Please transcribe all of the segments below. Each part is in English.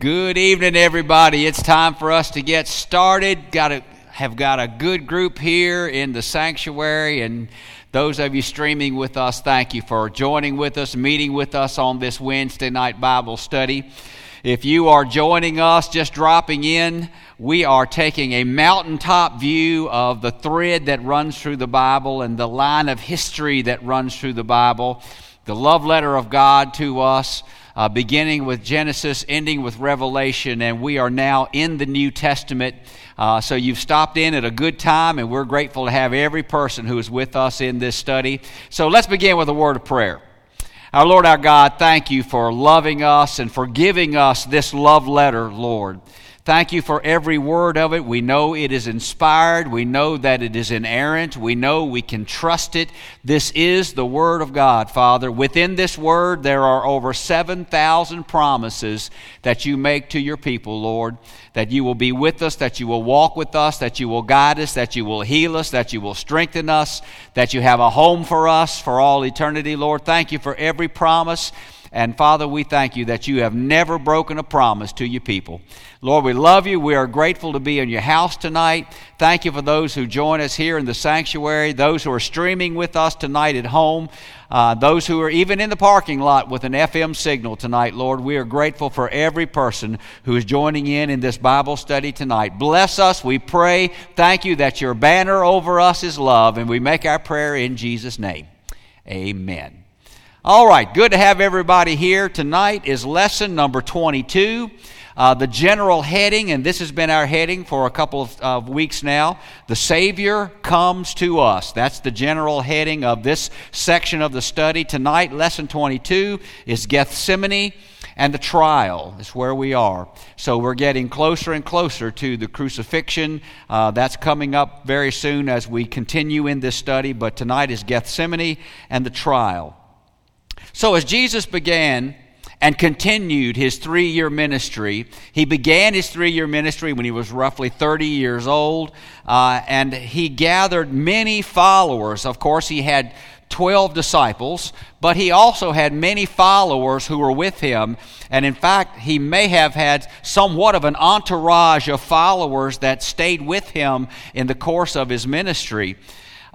Good evening, everybody. It's time for us to get started. Got to have got a good group here in the sanctuary, and those of you streaming with us, thank you for joining with us, meeting with us on this Wednesday night Bible study. If you are joining us, just dropping in, we are taking a mountaintop view of the thread that runs through the Bible and the line of history that runs through the Bible, the love letter of God to us uh, beginning with Genesis, ending with Revelation, and we are now in the New Testament. Uh, so you've stopped in at a good time, and we're grateful to have every person who is with us in this study. So let's begin with a word of prayer. Our Lord, our God, thank you for loving us and for giving us this love letter, Lord. Thank you for every word of it. We know it is inspired. We know that it is inerrant. We know we can trust it. This is the Word of God, Father. Within this Word, there are over 7,000 promises that you make to your people, Lord. That you will be with us, that you will walk with us, that you will guide us, that you will heal us, that you will strengthen us, that you have a home for us for all eternity, Lord. Thank you for every promise. And Father, we thank you that you have never broken a promise to your people. Lord, we love you. We are grateful to be in your house tonight. Thank you for those who join us here in the sanctuary, those who are streaming with us tonight at home, uh, those who are even in the parking lot with an FM signal tonight, Lord. We are grateful for every person who is joining in in this Bible study tonight. Bless us, we pray. Thank you that your banner over us is love, and we make our prayer in Jesus' name. Amen. All right, good to have everybody here. Tonight is lesson number 22. Uh, the general heading, and this has been our heading for a couple of weeks now The Savior comes to us. That's the general heading of this section of the study. Tonight, lesson 22 is Gethsemane and the trial is where we are. So we're getting closer and closer to the crucifixion. Uh, that's coming up very soon as we continue in this study. But tonight is Gethsemane and the trial. So, as Jesus began and continued his three year ministry, he began his three year ministry when he was roughly 30 years old, uh, and he gathered many followers. Of course, he had 12 disciples, but he also had many followers who were with him. And in fact, he may have had somewhat of an entourage of followers that stayed with him in the course of his ministry.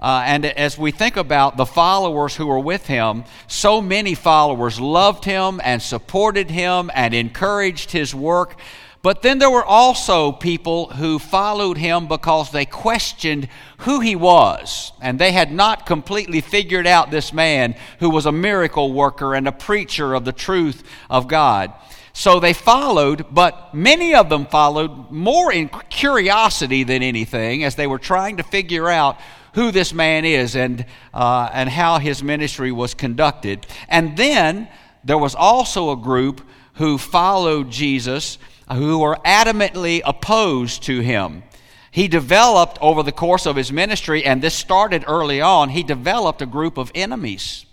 Uh, and as we think about the followers who were with him, so many followers loved him and supported him and encouraged his work. But then there were also people who followed him because they questioned who he was. And they had not completely figured out this man who was a miracle worker and a preacher of the truth of God. So they followed, but many of them followed more in curiosity than anything as they were trying to figure out who this man is and, uh, and how his ministry was conducted. And then there was also a group who followed Jesus who were adamantly opposed to him. He developed over the course of his ministry, and this started early on, he developed a group of enemies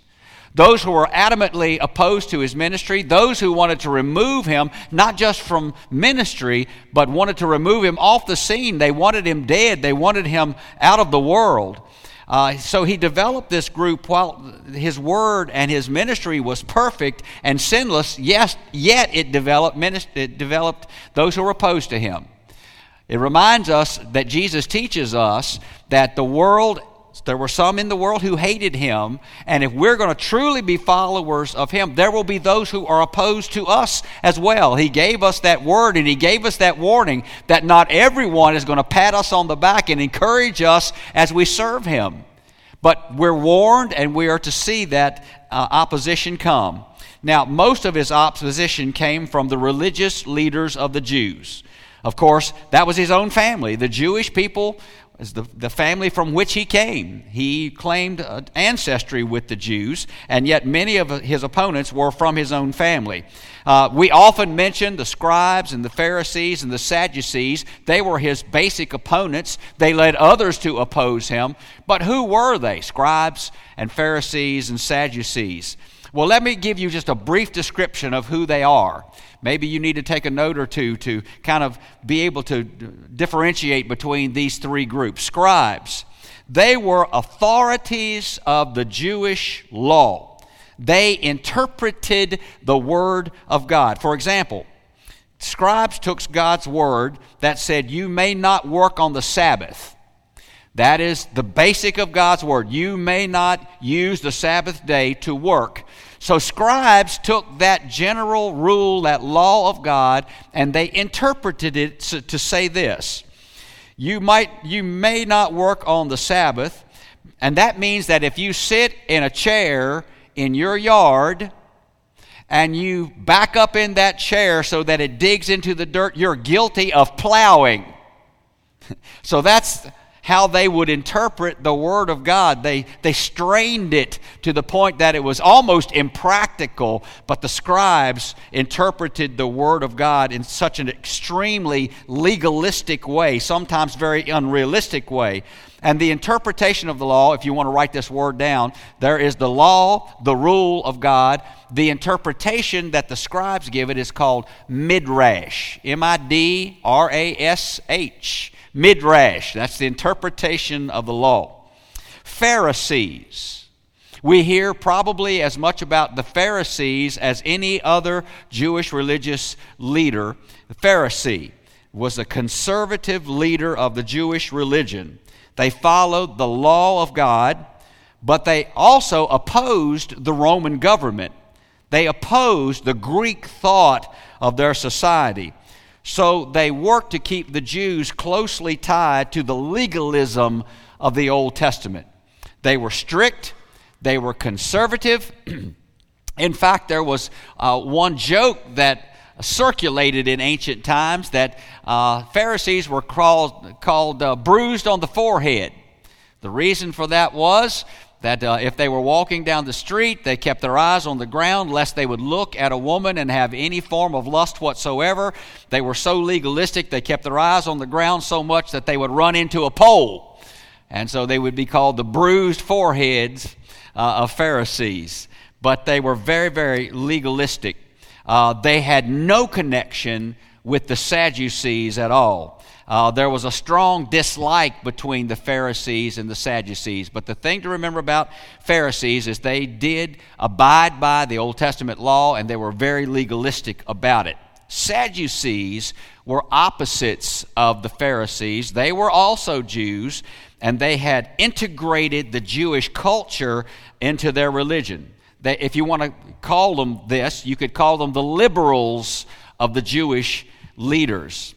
those who were adamantly opposed to his ministry, those who wanted to remove him, not just from ministry, but wanted to remove him off the scene. They wanted him dead, they wanted him out of the world. Uh, so he developed this group while his word and his ministry was perfect and sinless, yes, yet it developed, it developed those who were opposed to him. It reminds us that Jesus teaches us that the world there were some in the world who hated him, and if we're going to truly be followers of him, there will be those who are opposed to us as well. He gave us that word and he gave us that warning that not everyone is going to pat us on the back and encourage us as we serve him. But we're warned and we are to see that uh, opposition come. Now, most of his opposition came from the religious leaders of the Jews. Of course, that was his own family. The Jewish people the, the family from which he came. He claimed ancestry with the Jews, and yet many of his opponents were from his own family. Uh, we often mention the scribes and the Pharisees and the Sadducees. They were his basic opponents. They led others to oppose him. But who were they? Scribes and Pharisees and Sadducees. Well, let me give you just a brief description of who they are. Maybe you need to take a note or two to kind of be able to differentiate between these three groups. Scribes, they were authorities of the Jewish law. They interpreted the Word of God. For example, scribes took God's word that said, You may not work on the Sabbath. That is the basic of God's word. You may not use the Sabbath day to work. So scribes took that general rule, that law of God, and they interpreted it to say this. You might you may not work on the Sabbath, and that means that if you sit in a chair in your yard and you back up in that chair so that it digs into the dirt, you're guilty of plowing. so that's how they would interpret the Word of God. They, they strained it to the point that it was almost impractical, but the scribes interpreted the Word of God in such an extremely legalistic way, sometimes very unrealistic way. And the interpretation of the law, if you want to write this word down, there is the law, the rule of God. The interpretation that the scribes give it is called midrash. M I D R A S H. Midrash. That's the interpretation of the law. Pharisees. We hear probably as much about the Pharisees as any other Jewish religious leader. The Pharisee was a conservative leader of the Jewish religion. They followed the law of God, but they also opposed the Roman government. They opposed the Greek thought of their society. So they worked to keep the Jews closely tied to the legalism of the Old Testament. They were strict, they were conservative. in fact, there was uh, one joke that circulated in ancient times that uh, Pharisees were called, called uh, bruised on the forehead. The reason for that was that uh, if they were walking down the street, they kept their eyes on the ground lest they would look at a woman and have any form of lust whatsoever. They were so legalistic, they kept their eyes on the ground so much that they would run into a pole. And so they would be called the bruised foreheads uh, of Pharisees. But they were very, very legalistic. Uh, they had no connection with the Sadducees at all. Uh, there was a strong dislike between the Pharisees and the Sadducees. But the thing to remember about Pharisees is they did abide by the Old Testament law and they were very legalistic about it. Sadducees were opposites of the Pharisees. They were also Jews and they had integrated the Jewish culture into their religion. They, if you want to call them this, you could call them the liberals of the Jewish leaders.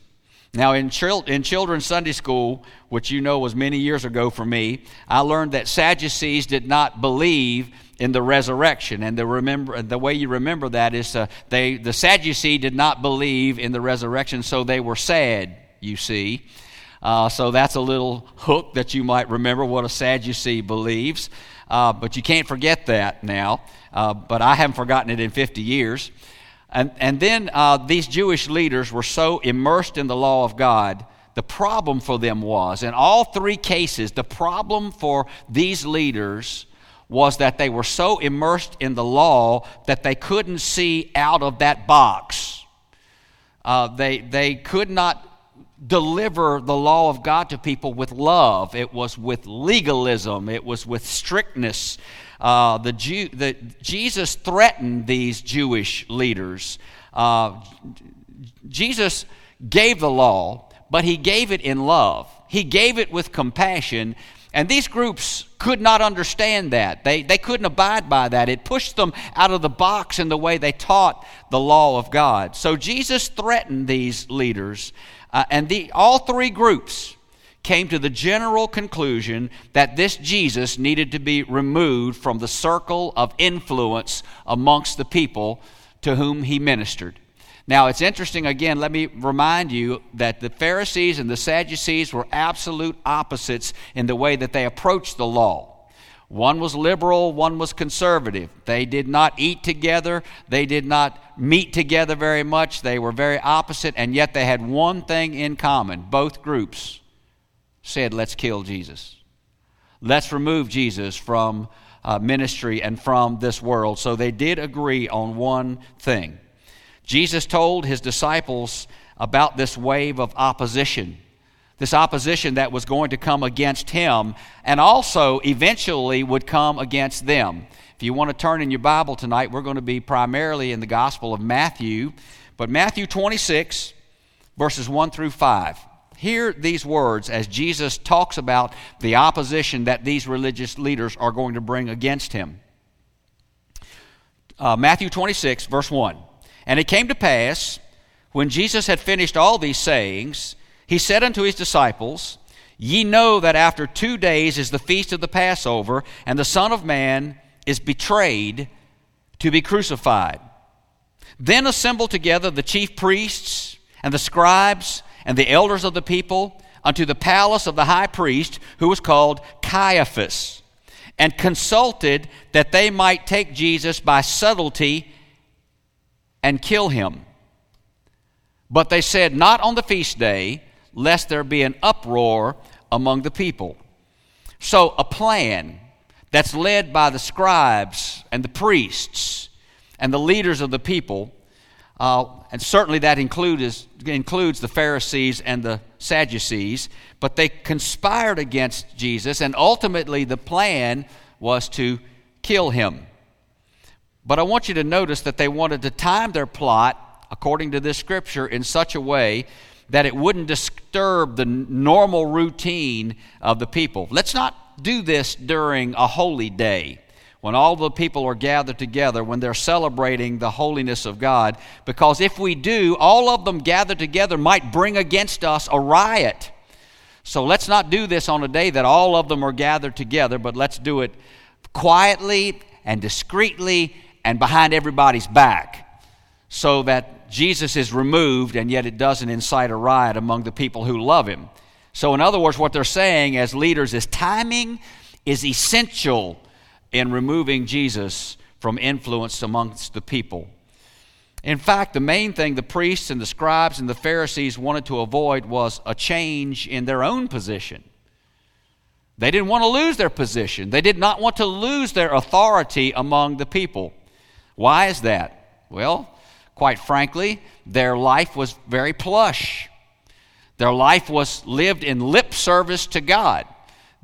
Now, in, chil- in children's Sunday school, which you know was many years ago for me, I learned that Sadducees did not believe in the resurrection. And the, remember, the way you remember that is uh, they, the Sadducee did not believe in the resurrection, so they were sad, you see. Uh, so that's a little hook that you might remember what a Sadducee believes. Uh, but you can't forget that now. Uh, but I haven't forgotten it in 50 years. And, and then uh, these Jewish leaders were so immersed in the law of God, the problem for them was, in all three cases, the problem for these leaders was that they were so immersed in the law that they couldn't see out of that box. Uh, they, they could not deliver the law of God to people with love. It was with legalism, it was with strictness. Uh, the, Jew, the Jesus threatened these Jewish leaders. Uh, Jesus gave the law, but he gave it in love. He gave it with compassion. And these groups could not understand that. They, they couldn't abide by that. It pushed them out of the box in the way they taught the law of God. So Jesus threatened these leaders uh, and the, all three groups came to the general conclusion that this Jesus needed to be removed from the circle of influence amongst the people to whom he ministered. Now, it's interesting, again, let me remind you that the Pharisees and the Sadducees were absolute opposites in the way that they approached the law. One was liberal, one was conservative. They did not eat together, they did not meet together very much. They were very opposite, and yet they had one thing in common. Both groups said, Let's kill Jesus. Let's remove Jesus from uh, ministry and from this world. So they did agree on one thing. Jesus told his disciples about this wave of opposition this opposition that was going to come against him and also eventually would come against them. If you want to turn in your Bible tonight, we're going to be primarily in the Gospel of Matthew. But Matthew 26, verses 1 through 5. Hear these words as Jesus talks about the opposition that these religious leaders are going to bring against him. Uh, Matthew 26, verse 1. And it came to pass, when Jesus had finished all these sayings, he said unto his disciples, Ye know that after two days is the feast of the Passover, and the Son of Man is betrayed to be crucified. Then assembled together the chief priests and the scribes and the elders of the people unto the palace of the high priest, who was called Caiaphas, and consulted that they might take Jesus by subtlety and kill him. But they said, Not on the feast day, lest there be an uproar among the people. So, a plan that's led by the scribes and the priests and the leaders of the people, uh, and certainly that includes, includes the Pharisees and the Sadducees, but they conspired against Jesus, and ultimately the plan was to kill him. But I want you to notice that they wanted to time their plot, according to this scripture, in such a way that it wouldn't disturb the normal routine of the people. Let's not do this during a holy day when all the people are gathered together, when they're celebrating the holiness of God, because if we do, all of them gathered together might bring against us a riot. So let's not do this on a day that all of them are gathered together, but let's do it quietly and discreetly and behind everybody's back so that Jesus is removed and yet it doesn't incite a riot among the people who love him. So, in other words, what they're saying as leaders is timing is essential in removing Jesus from influence amongst the people. In fact, the main thing the priests and the scribes and the Pharisees wanted to avoid was a change in their own position. They didn't want to lose their position. They did not want to lose their authority among the people. Why is that? Well, quite frankly, their life was very plush. Their life was lived in lip service to God.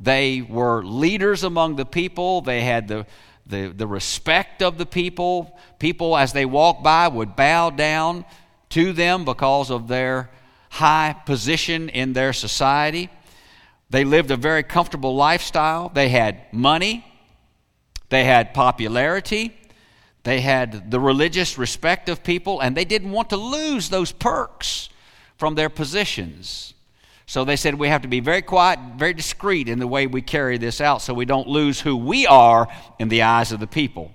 They were leaders among the people. They had the, the, the respect of the people. People, as they walked by, would bow down to them because of their high position in their society. They lived a very comfortable lifestyle. They had money, they had popularity, they had the religious respect of people, and they didn't want to lose those perks from their positions. So they said we have to be very quiet, very discreet in the way we carry this out so we don't lose who we are in the eyes of the people.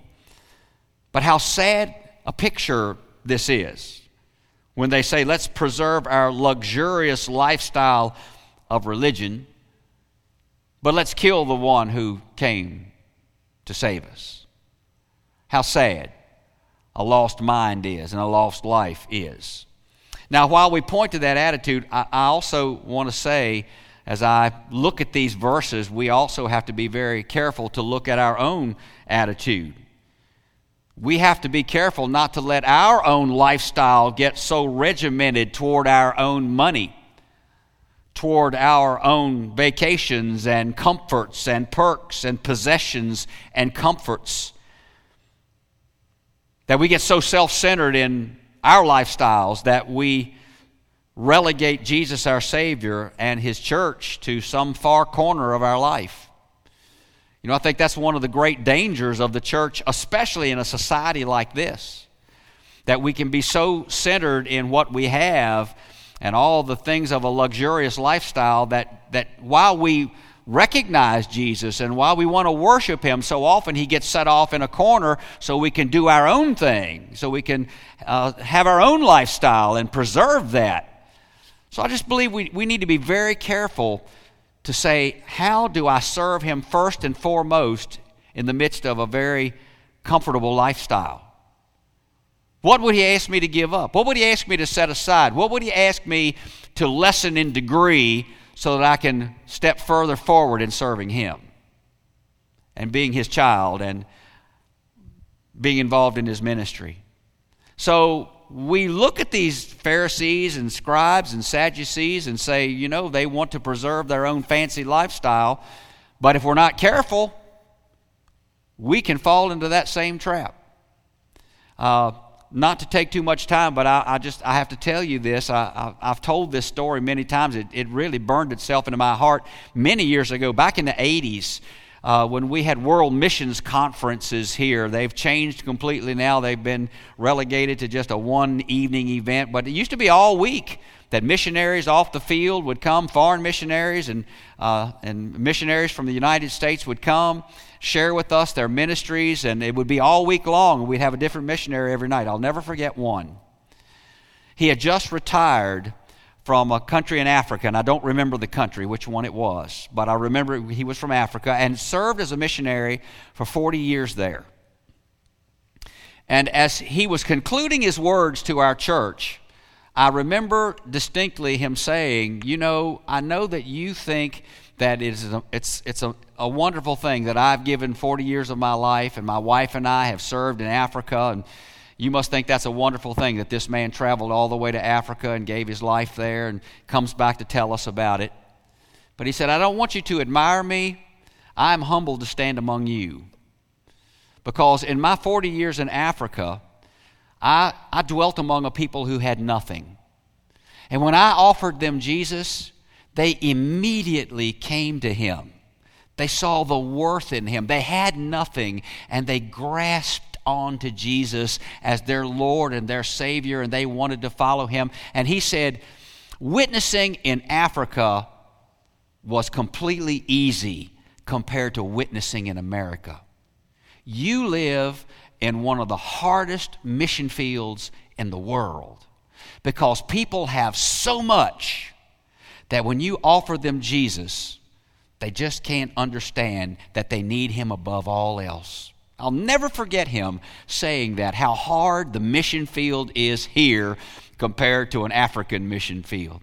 But how sad a picture this is when they say, let's preserve our luxurious lifestyle of religion, but let's kill the one who came to save us. How sad a lost mind is and a lost life is. Now, while we point to that attitude, I, I also want to say, as I look at these verses, we also have to be very careful to look at our own attitude. We have to be careful not to let our own lifestyle get so regimented toward our own money, toward our own vacations and comforts and perks and possessions and comforts that we get so self centered in our lifestyles that we relegate Jesus, our Savior, and His church to some far corner of our life. You know, I think that's one of the great dangers of the church, especially in a society like this, that we can be so centered in what we have and all the things of a luxurious lifestyle that, that while we recognize Jesus and while we want to worship Him, so often He gets set off in a corner so we can do our own thing, so we can uh, have our own lifestyle and preserve that. So I just believe we, we need to be very careful to say, how do I serve Him first and foremost in the midst of a very comfortable lifestyle? What would He ask me to give up? What would He ask me to set aside? What would He ask me to lessen in degree so that I can step further forward in serving Him and being His child and being involved in His ministry. So we look at these Pharisees and scribes and Sadducees and say, you know, they want to preserve their own fancy lifestyle, but if we're not careful, we can fall into that same trap. Uh, not to take too much time, but I, I, just I have to tell you this. I, have told this story many times. It, it really burned itself into my heart many years ago, back in the 80s. Uh, when we had world missions conferences here. They've changed completely now. They've been relegated to just a one evening event, but it used to be all week that missionaries off the field would come, foreign missionaries and, uh, and missionaries from the United States would come, share with us their ministries, and it would be all week long, and we'd have a different missionary every night. I'll never forget one. He had just retired from a country in Africa, and I don't remember the country, which one it was, but I remember he was from Africa and served as a missionary for 40 years there. And as he was concluding his words to our church, I remember distinctly him saying, You know, I know that you think that it is a, it's, it's a, a wonderful thing that I've given 40 years of my life, and my wife and I have served in Africa. And you must think that's a wonderful thing that this man traveled all the way to Africa and gave his life there and comes back to tell us about it. But he said, I don't want you to admire me. I'm humbled to stand among you. Because in my 40 years in Africa, I, I dwelt among a people who had nothing. And when I offered them Jesus, they immediately came to him. They saw the worth in him. They had nothing, and they grasped onto Jesus as their Lord and their Savior, and they wanted to follow him. And he said, Witnessing in Africa was completely easy compared to witnessing in America. You live in one of the hardest mission fields in the world because people have so much that when you offer them Jesus, they just can't understand that they need Him above all else. I'll never forget him saying that, how hard the mission field is here compared to an African mission field.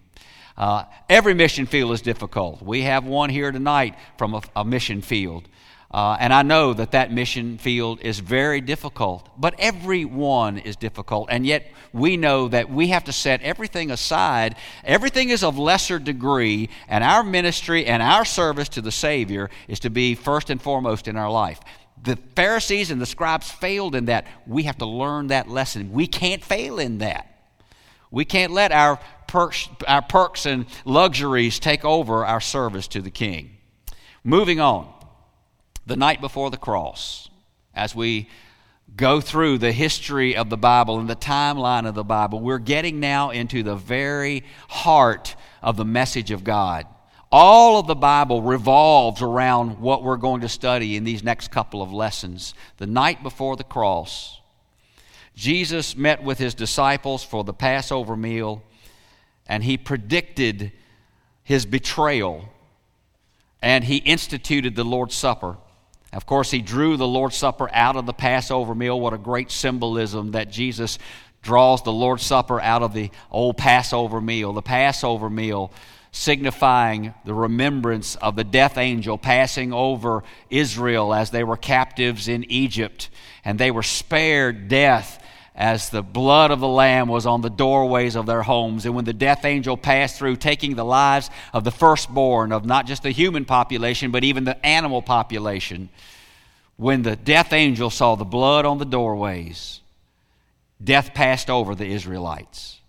Uh, every mission field is difficult. We have one here tonight from a, a mission field. Uh, and I know that that mission field is very difficult, but every one is difficult. And yet we know that we have to set everything aside. Everything is of lesser degree, and our ministry and our service to the Savior is to be first and foremost in our life. The Pharisees and the scribes failed in that. We have to learn that lesson. We can't fail in that. We can't let our our perks and luxuries take over our service to the King. Moving on the night before the cross, as we go through the history of the Bible and the timeline of the Bible, we're getting now into the very heart of the message of God. All of the Bible revolves around what we're going to study in these next couple of lessons. The night before the cross, Jesus met with his disciples for the Passover meal, and he predicted his betrayal, and he instituted the Lord's Supper. Of course, he drew the Lord's Supper out of the Passover meal. What a great symbolism that Jesus draws the Lord's Supper out of the old Passover meal. The Passover meal signifying the remembrance of the death angel passing over Israel as they were captives in Egypt, and they were spared death as the blood of the Lamb was on the doorways of their homes. And when the death angel passed through, taking the lives of the firstborn, of not just the human population, but even the animal population, when the death angel saw the blood on the doorways, death passed over the Israelites.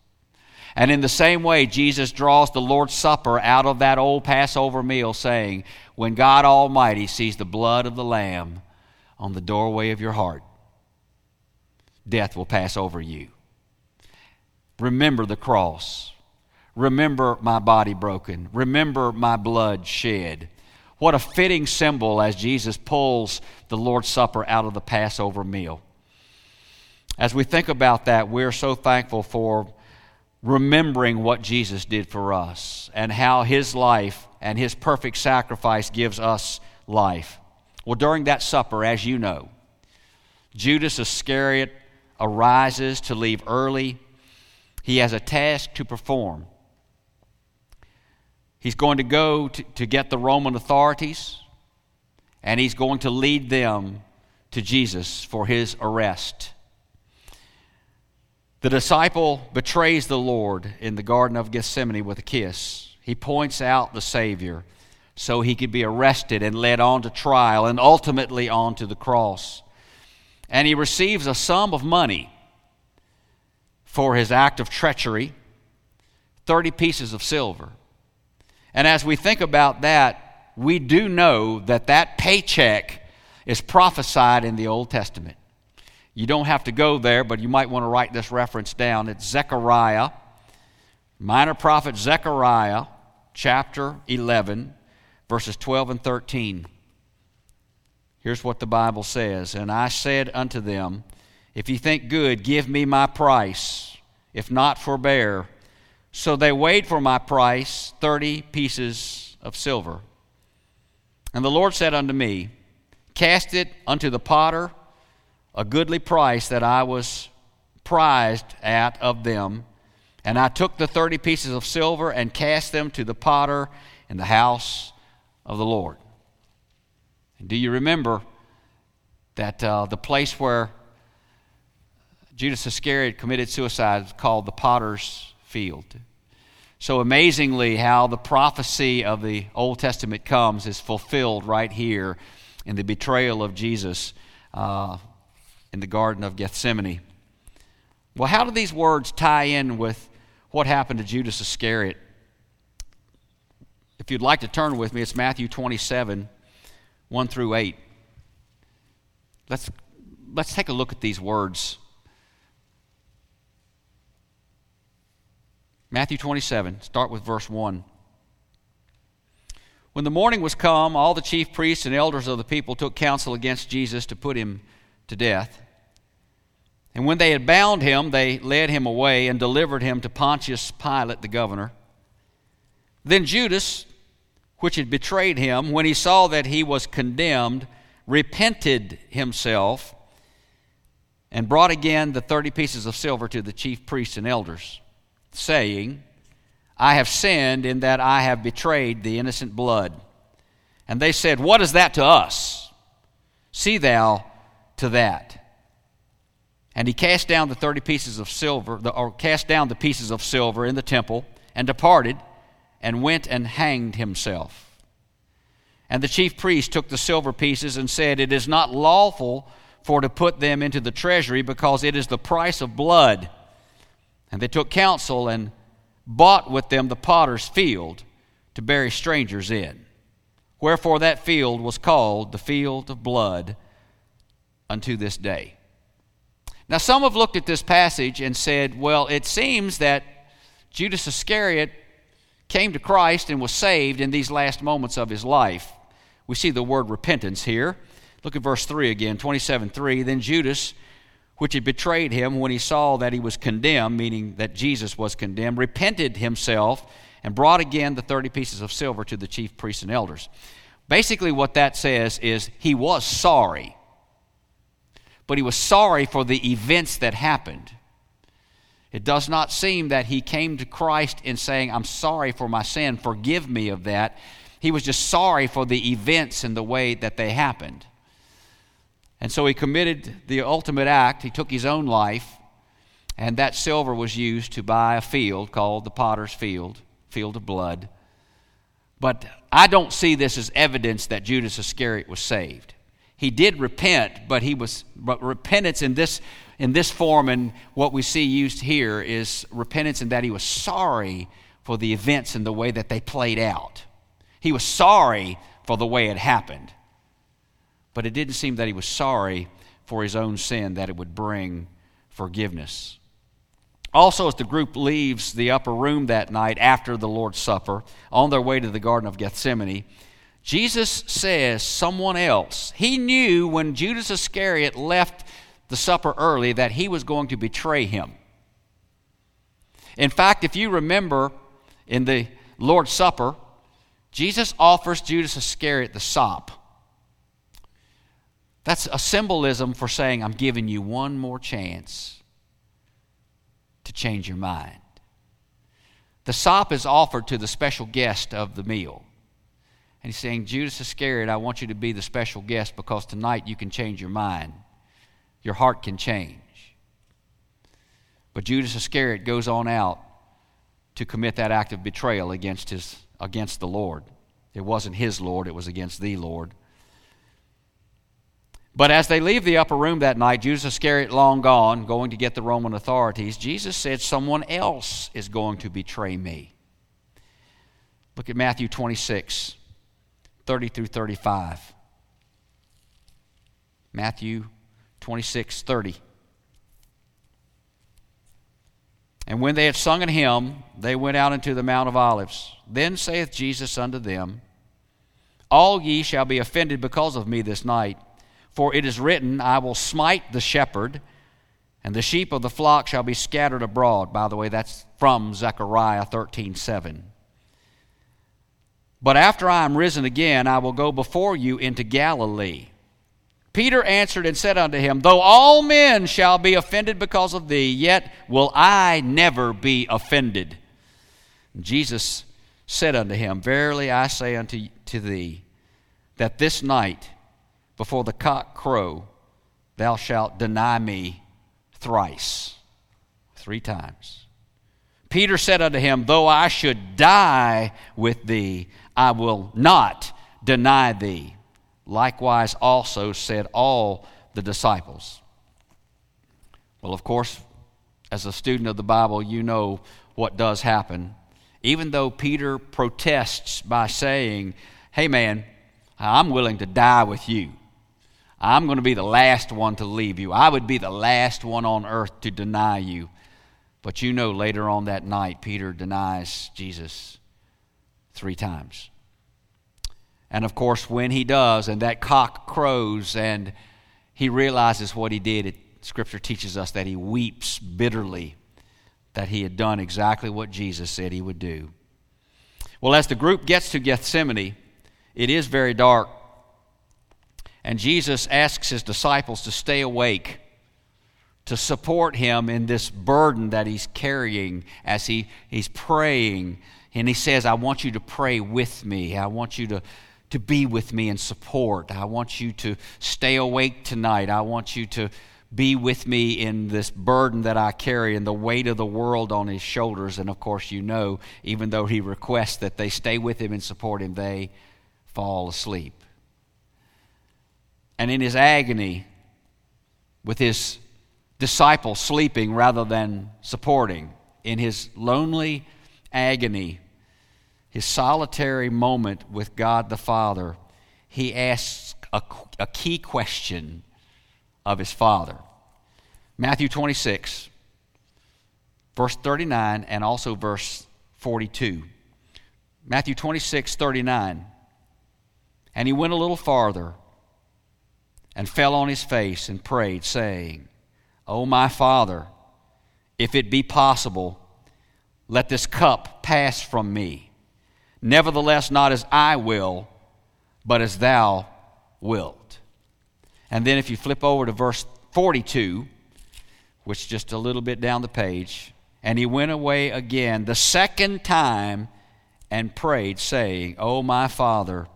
And in the same way, Jesus draws the Lord's Supper out of that old Passover meal, saying, When God Almighty sees the blood of the Lamb on the doorway of your heart, death will pass over you. Remember the cross. Remember my body broken. Remember my blood shed. What a fitting symbol as Jesus pulls the Lord's Supper out of the Passover meal. As we think about that, we're so thankful for remembering what Jesus did for us and how his life and his perfect sacrifice gives us life. Well, during that supper, as you know, Judas Iscariot arises to leave early. He has a task to perform. He's going to go to, to get the Roman authorities, and he's going to lead them to Jesus for his arrest. The disciple betrays the Lord in the Garden of Gethsemane with a kiss. He points out the Savior so he could be arrested and led on to trial and ultimately on to the cross and he receives a sum of money for his act of treachery 30 pieces of silver. And as we think about that, we do know that that paycheck is prophesied in the Old Testament. You don't have to go there, but you might want to write this reference down. It's Zechariah, minor prophet Zechariah, chapter 11, verses 12 and 13. Here's what the Bible says And I said unto them, If ye think good, give me my price. If not, forbear. So they weighed for my price thirty pieces of silver. And the Lord said unto me, Cast it unto the potter, a goodly price that I was prized at of them. And I took the thirty pieces of silver and cast them to the potter in the house of the Lord. Do you remember that uh, the place where Judas Iscariot committed suicide is called the potter's field. So amazingly, how the prophecy of the Old Testament comes is fulfilled right here in the betrayal of Jesus uh, in the Garden of Gethsemane. Well, how do these words tie in with what happened to Judas Iscariot? If you'd like to turn with me, it's Matthew 27, 1 through 8. Let's, let's take a look at these words Matthew 27, start with verse 1. When the morning was come, all the chief priests and elders of the people took counsel against Jesus to put him to death. And when they had bound him, they led him away and delivered him to Pontius Pilate the governor. Then Judas, which had betrayed him, when he saw that he was condemned, repented himself and brought again the thirty pieces of silver to the chief priests and elders saying, I have sinned in that I have betrayed the innocent blood. And they said, What is that to us? See thou to that. And he cast down the thirty pieces of silver, or cast down the pieces of silver in the temple, and departed, and went and hanged himself. And the chief priest took the silver pieces and said, It is not lawful for to put them into the treasury, because it is the price of blood. And they took counsel and bought with them the potter's field to bury strangers in. Wherefore that field was called the field of blood unto this day. Now, some have looked at this passage and said, well, it seems that Judas Iscariot came to Christ and was saved in these last moments of his life. We see the word repentance here. Look at verse 3 again, 27 3. Then Judas, which had betrayed him when he saw that he was condemned, meaning that Jesus was condemned, repented himself and brought again the 30 pieces of silver to the chief priests and elders. Basically, what that says is he was sorry, but he was sorry for the events that happened. It does not seem that he came to Christ in saying, I'm sorry for my sin, forgive me of that. He was just sorry for the events and the way that they happened. And so he committed the ultimate act. He took his own life, and that silver was used to buy a field called the potter's field, field of blood. But I don't see this as evidence that Judas Iscariot was saved. He did repent, but he was but repentance in this in this form and what we see used here is repentance in that he was sorry for the events and the way that they played out. He was sorry for the way it happened but it didn't seem that he was sorry for his own sin, that it would bring forgiveness. Also, as the group leaves the upper room that night after the Lord's Supper, on their way to the Garden of Gethsemane, Jesus says someone else. He knew when Judas Iscariot left the supper early that he was going to betray him. In fact, if you remember in the Lord's Supper, Jesus offers Judas Iscariot the sop. That's a symbolism for saying, I'm giving you one more chance to change your mind. The sop is offered to the special guest of the meal. And he's saying, Judas Iscariot, I want you to be the special guest because tonight you can change your mind. Your heart can change. But Judas Iscariot goes on out to commit that act of betrayal against, his, against the Lord. It wasn't his Lord, it was against the Lord. But as they leave the upper room that night, Judas Iscariot long gone, going to get the Roman authorities, Jesus said, Someone else is going to betray me. Look at Matthew 26, 30 through 35. Matthew 26, 30. And when they had sung an hymn, they went out into the Mount of Olives. Then saith Jesus unto them, All ye shall be offended because of me this night. For it is written, I will smite the shepherd, and the sheep of the flock shall be scattered abroad. By the way, that's from Zechariah 13 7. But after I am risen again, I will go before you into Galilee. Peter answered and said unto him, Though all men shall be offended because of thee, yet will I never be offended. Jesus said unto him, Verily I say unto to thee, that this night, before the cock crow, thou shalt deny me thrice, three times. Peter said unto him, Though I should die with thee, I will not deny thee. Likewise, also said all the disciples. Well, of course, as a student of the Bible, you know what does happen. Even though Peter protests by saying, Hey, man, I'm willing to die with you. I'm going to be the last one to leave you. I would be the last one on earth to deny you. But you know, later on that night, Peter denies Jesus three times. And of course, when he does, and that cock crows, and he realizes what he did, it, Scripture teaches us that he weeps bitterly that he had done exactly what Jesus said he would do. Well, as the group gets to Gethsemane, it is very dark. And Jesus asks his disciples to stay awake, to support him in this burden that he's carrying as he, he's praying. And he says, I want you to pray with me. I want you to, to be with me and support. I want you to stay awake tonight. I want you to be with me in this burden that I carry and the weight of the world on his shoulders. And of course, you know, even though he requests that they stay with him and support him, they fall asleep. And in his agony, with his disciples sleeping rather than supporting, in his lonely agony, his solitary moment with God the Father, he asks a, a key question of his Father. Matthew 26, verse 39, and also verse 42. Matthew 26, 39. And he went a little farther and fell on his face and prayed, saying, O my Father, if it be possible, let this cup pass from me. Nevertheless, not as I will, but as thou wilt. And then if you flip over to verse 42, which is just a little bit down the page, and he went away again the second time and prayed, saying, O my Father,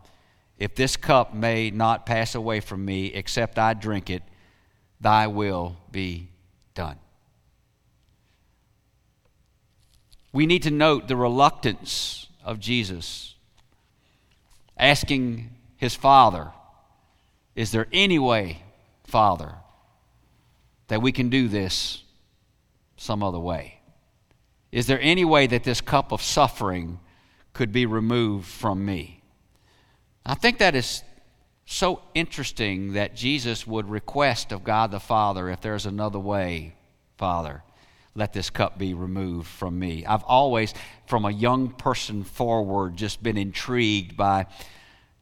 if this cup may not pass away from me, except I drink it, thy will be done. We need to note the reluctance of Jesus asking his Father, Is there any way, Father, that we can do this some other way? Is there any way that this cup of suffering could be removed from me? I think that is so interesting that Jesus would request of God the Father, if there's another way, Father, let this cup be removed from me. I've always, from a young person forward, just been intrigued by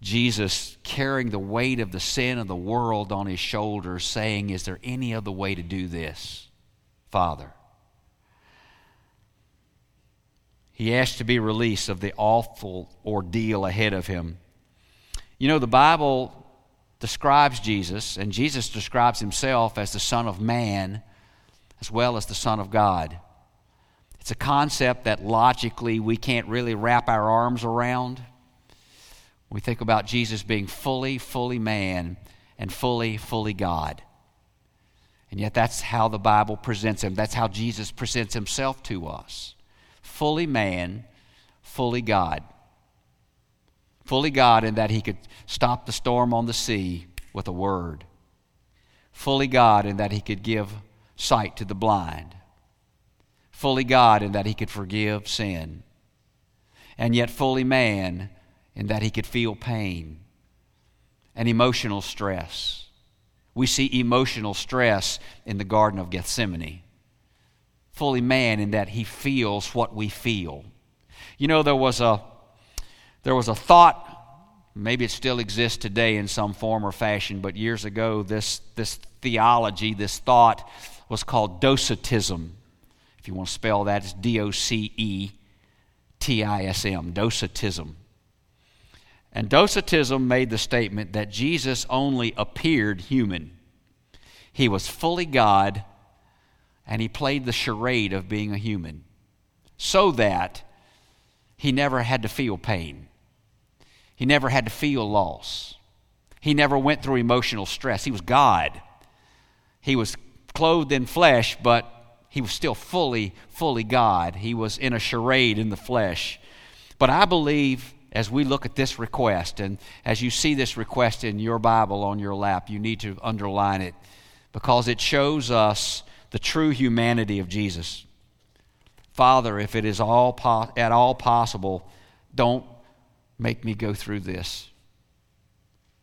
Jesus carrying the weight of the sin of the world on his shoulders, saying, Is there any other way to do this, Father? He asked to be released of the awful ordeal ahead of him. You know, the Bible describes Jesus, and Jesus describes himself as the Son of Man as well as the Son of God. It's a concept that logically we can't really wrap our arms around. We think about Jesus being fully, fully man and fully, fully God. And yet, that's how the Bible presents him. That's how Jesus presents himself to us fully man, fully God fully God in that he could stop the storm on the sea with a word. fully God in that he could give sight to the blind, fully God in that he could forgive sin, and yet fully man in that he could feel pain and emotional stress. We see emotional stress in the Garden of Gethsemane. Fully man in that he feels what we feel. You know, there was a, there was a thought maybe it still exists today in some form or fashion, but years ago, this, this theology, this thought, was called Docetism. If you want to spell that, it's D O C E T I S M, Docetism. And Docetism made the statement that Jesus only appeared human. He was fully God, and he played the charade of being a human so that he never had to feel pain. He never had to feel loss. He never went through emotional stress. He was God. He was clothed in flesh, but he was still fully, fully God. He was in a charade in the flesh. But I believe as we look at this request, and as you see this request in your Bible on your lap, you need to underline it because it shows us the true humanity of Jesus. Father, if it is all po- at all possible, don't make me go through this.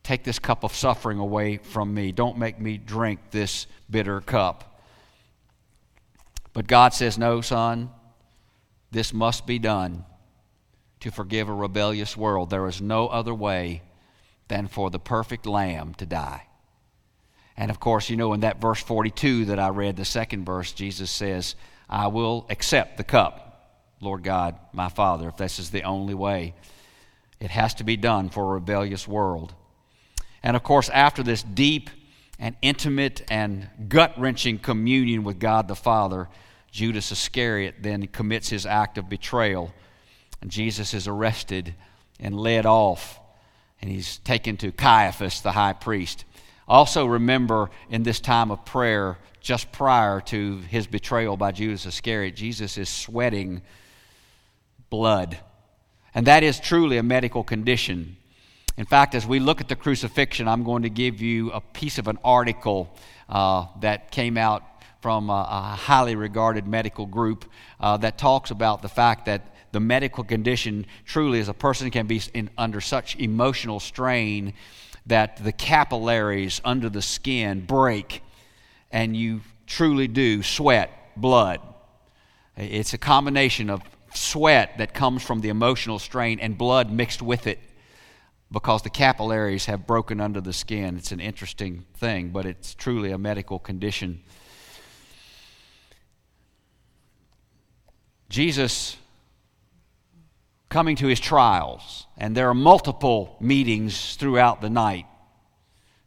Take this cup of suffering away from me. Don't make me drink this bitter cup. But God says, No, son, this must be done to forgive a rebellious world. There is no other way than for the perfect lamb to die. And of course, you know, in that verse 42 that I read, the second verse, Jesus says, I will accept the cup, Lord God, my Father, if this is the only way. It has to be done for a rebellious world. And of course, after this deep and intimate and gut wrenching communion with God the Father, Judas Iscariot then commits his act of betrayal. And Jesus is arrested and led off, and he's taken to Caiaphas, the high priest. Also, remember in this time of prayer, just prior to his betrayal by Judas Iscariot, Jesus is sweating blood and that is truly a medical condition. In fact, as we look at the crucifixion, I'm going to give you a piece of an article uh, that came out from a, a highly regarded medical group uh, that talks about the fact that the medical condition truly is a person can be in, under such emotional strain that the capillaries under the skin break and you truly do sweat blood. It's a combination of sweat that comes from the emotional strain and blood mixed with it because the capillaries have broken under the skin. It's an interesting thing, but it's truly a medical condition. Jesus coming to his trials, and there are multiple meetings throughout the night.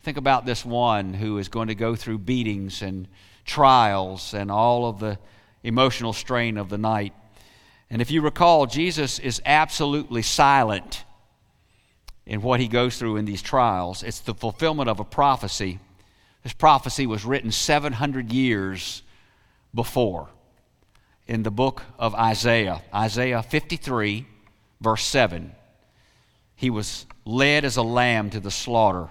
Think about this one who is going to go through beatings and trials and all of the emotional strain of the night. And if you recall, Jesus is absolutely silent in what he goes through in these trials. It's the fulfillment of a prophecy. This prophecy was written 700 years before in the book of Isaiah, Isaiah 53, verse 7. He was led as a lamb to the slaughter,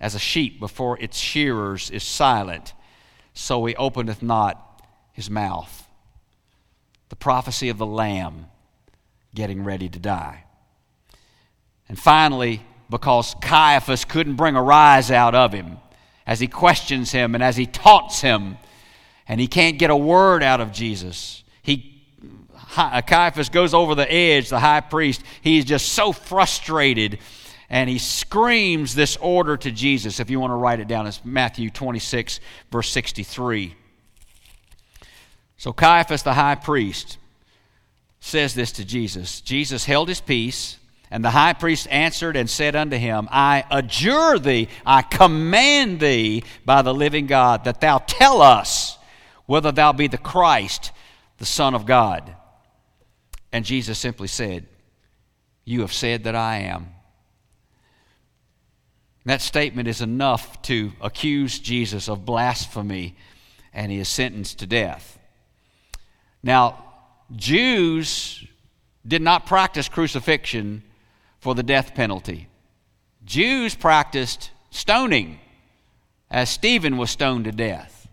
as a sheep before its shearers is silent, so he openeth not his mouth the prophecy of the Lamb getting ready to die. And finally, because Caiaphas couldn't bring a rise out of him as he questions him and as he taunts him, and he can't get a word out of Jesus. He, uh, Caiaphas goes over the edge, the high priest. He's just so frustrated and he screams this order to Jesus. If you want to write it down, it's Matthew 26, verse 63. So Caiaphas, the high priest, says this to Jesus. Jesus held his peace, and the high priest answered and said unto him, I adjure thee, I command thee by the living God, that thou tell us whether thou be the Christ, the Son of God. And Jesus simply said, You have said that I am. That statement is enough to accuse Jesus of blasphemy, and he is sentenced to death. Now, Jews did not practice crucifixion for the death penalty. Jews practiced stoning as Stephen was stoned to death,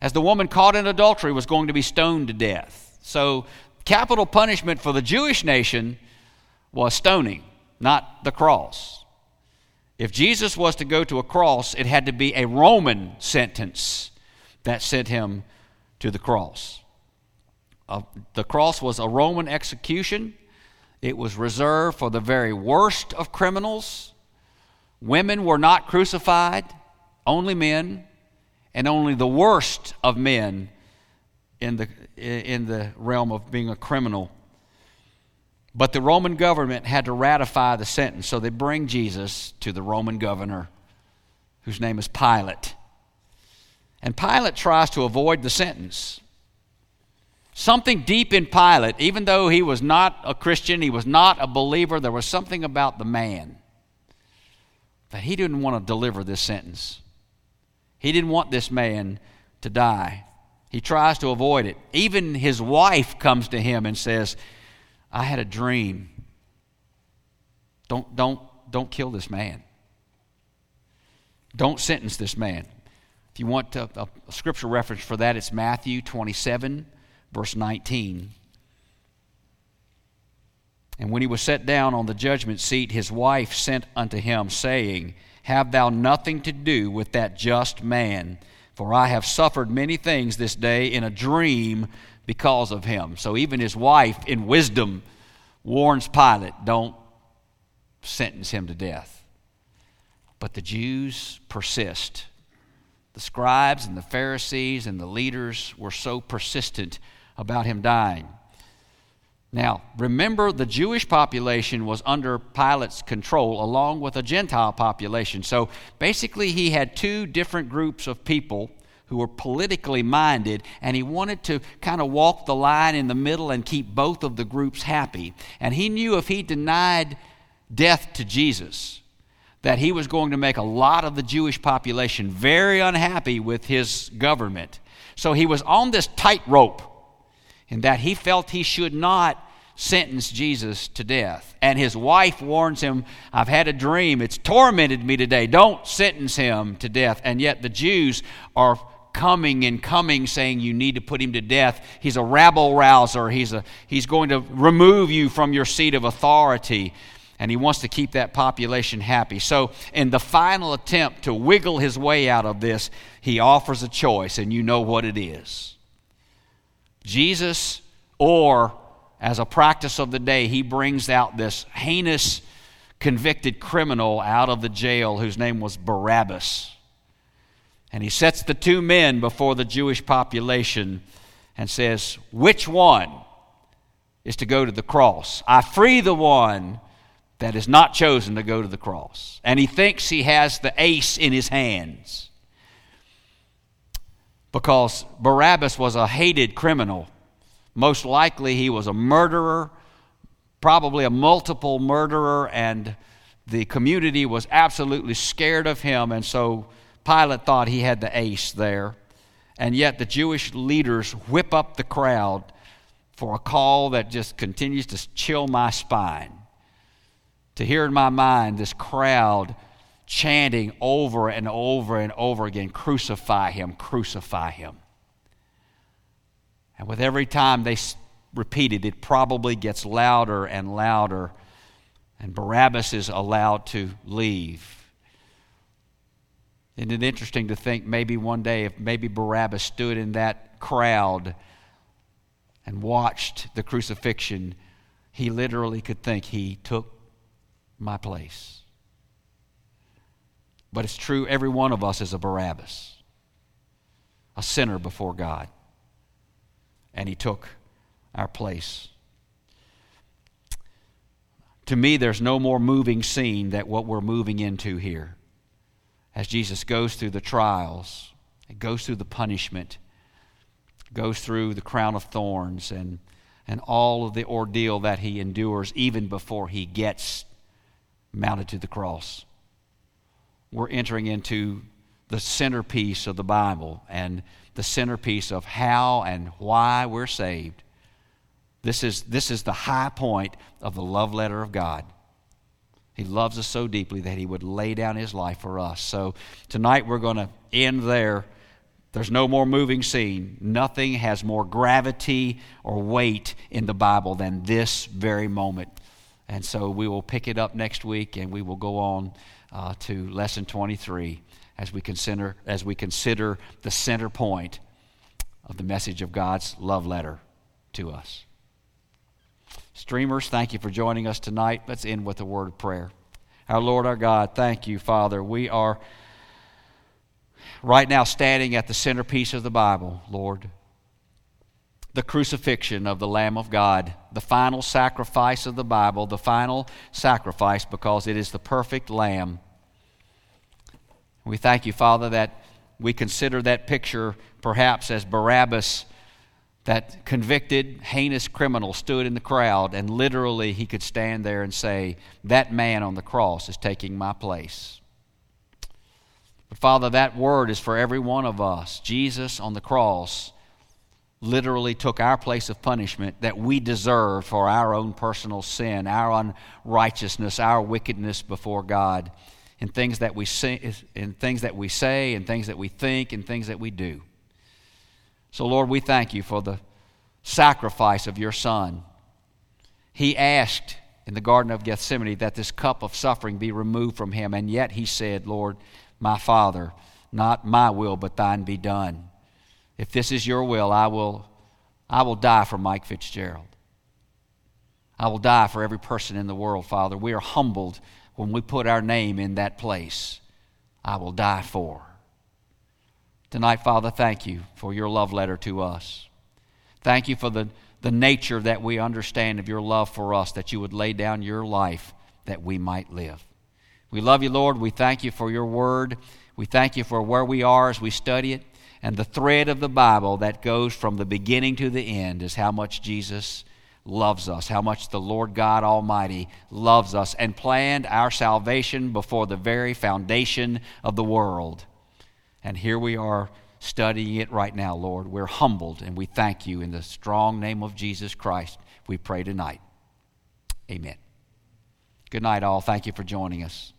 as the woman caught in adultery was going to be stoned to death. So, capital punishment for the Jewish nation was stoning, not the cross. If Jesus was to go to a cross, it had to be a Roman sentence that sent him to the cross. Uh, the cross was a Roman execution. It was reserved for the very worst of criminals. Women were not crucified, only men, and only the worst of men in the, in the realm of being a criminal. But the Roman government had to ratify the sentence, so they bring Jesus to the Roman governor, whose name is Pilate. And Pilate tries to avoid the sentence. Something deep in Pilate, even though he was not a Christian, he was not a believer, there was something about the man that he didn't want to deliver this sentence. He didn't want this man to die. He tries to avoid it. Even his wife comes to him and says, I had a dream. Don't, don't, don't kill this man. Don't sentence this man. If you want a, a, scripture reference for that, it's Matthew 27 verse 19. And when he was set down on the judgment seat, his wife sent unto him, saying, Have thou nothing to do with that just man, for I have suffered many things this day in a dream because of him. So even his wife, in wisdom, warns Pilate, Don't sentence him to death. But the Jews persist. The scribes and the Pharisees and the leaders were so persistent about him dying. Now, remember, the Jewish population was under Pilate's control along with a Gentile population. So basically, he had two different groups of people who were politically minded, and he wanted to kind of walk the line in the middle and keep both of the groups happy. And he knew if he denied death to Jesus, that he was going to make a lot of the Jewish population very unhappy with his government. So he was on this tightrope in that he felt he should not sentence Jesus to death. And his wife warns him, I've had a dream. It's tormented me today. Don't sentence him to death. And yet the Jews are coming and coming saying you need to put him to death. He's a rabble rouser. He's, a, he's going to remove you from your seat of authority. And he wants to keep that population happy. So, in the final attempt to wiggle his way out of this, he offers a choice, and you know what it is. Jesus, or as a practice of the day, he brings out this heinous convicted criminal out of the jail whose name was Barabbas. And he sets the two men before the Jewish population and says, Which one is to go to the cross? I free the one that is not chosen to go to the cross. And he thinks he has the ace in his hands because Barabbas was a hated criminal. Most likely, he was a murderer, probably a multiple murderer, and the community was absolutely scared of him. And so Pilate thought he had the ace there. And yet, the Jewish leaders whip up the crowd for a call that just continues to chill my spine. To hear in my mind this crowd chanting over and over and over again crucify him, crucify him. And with every time they repeat it, it probably gets louder and louder, and Barabbas is allowed to leave. Isn't it interesting to think maybe one day if maybe Barabbas stood in that crowd and watched the crucifixion, he literally could think he took my place. But it's true, every one of us is a Barabbas, a sinner before God. And He took our place. To me, there's no more moving scene than what we're moving into here. As Jesus goes through the trials, goes through the punishment, goes through the crown of thorns, and, and all of the ordeal that he endures even before he gets mounted to the cross we're entering into the centerpiece of the Bible and the centerpiece of how and why we're saved. This is, this is the high point of the love letter of God. He loves us so deeply that he would lay down his life for us. So tonight we're going to end there. There's no more moving scene. Nothing has more gravity or weight in the Bible than this very moment. And so we will pick it up next week and we will go on uh, to lesson 23 as we consider as we consider the center point of the message of God's love letter to us. Streamers, thank you for joining us tonight. Let's end with a word of prayer. Our Lord, our God, thank you, Father. We are right now standing at the centerpiece of the Bible, Lord. The crucifixion of the Lamb of God, the final sacrifice of the Bible, the final sacrifice because it is the perfect Lamb. We thank you, Father, that we consider that picture perhaps as Barabbas that convicted, heinous criminal stood in the crowd, and literally he could stand there and say, That man on the cross is taking my place. But Father, that word is for every one of us. Jesus on the cross literally took our place of punishment that we deserve for our own personal sin, our unrighteousness, our wickedness before God, in things that we say, in things that we say, and things that we think, and things that we do. So, Lord, we thank you for the sacrifice of your Son. He asked in the Garden of Gethsemane that this cup of suffering be removed from him, and yet he said, Lord, my Father, not my will, but thine be done. If this is your will, I will, I will die for Mike Fitzgerald. I will die for every person in the world, Father. We are humbled when we put our name in that place. I will die for. Tonight, Father, thank you for your love letter to us. Thank you for the, the nature that we understand of your love for us, that you would lay down your life that we might live. We love you, Lord. We thank you for your word. We thank you for where we are as we study it. And the thread of the Bible that goes from the beginning to the end is how much Jesus loves us, how much the Lord God Almighty loves us and planned our salvation before the very foundation of the world. And here we are studying it right now, Lord. We're humbled and we thank you in the strong name of Jesus Christ. We pray tonight. Amen. Good night, all. Thank you for joining us.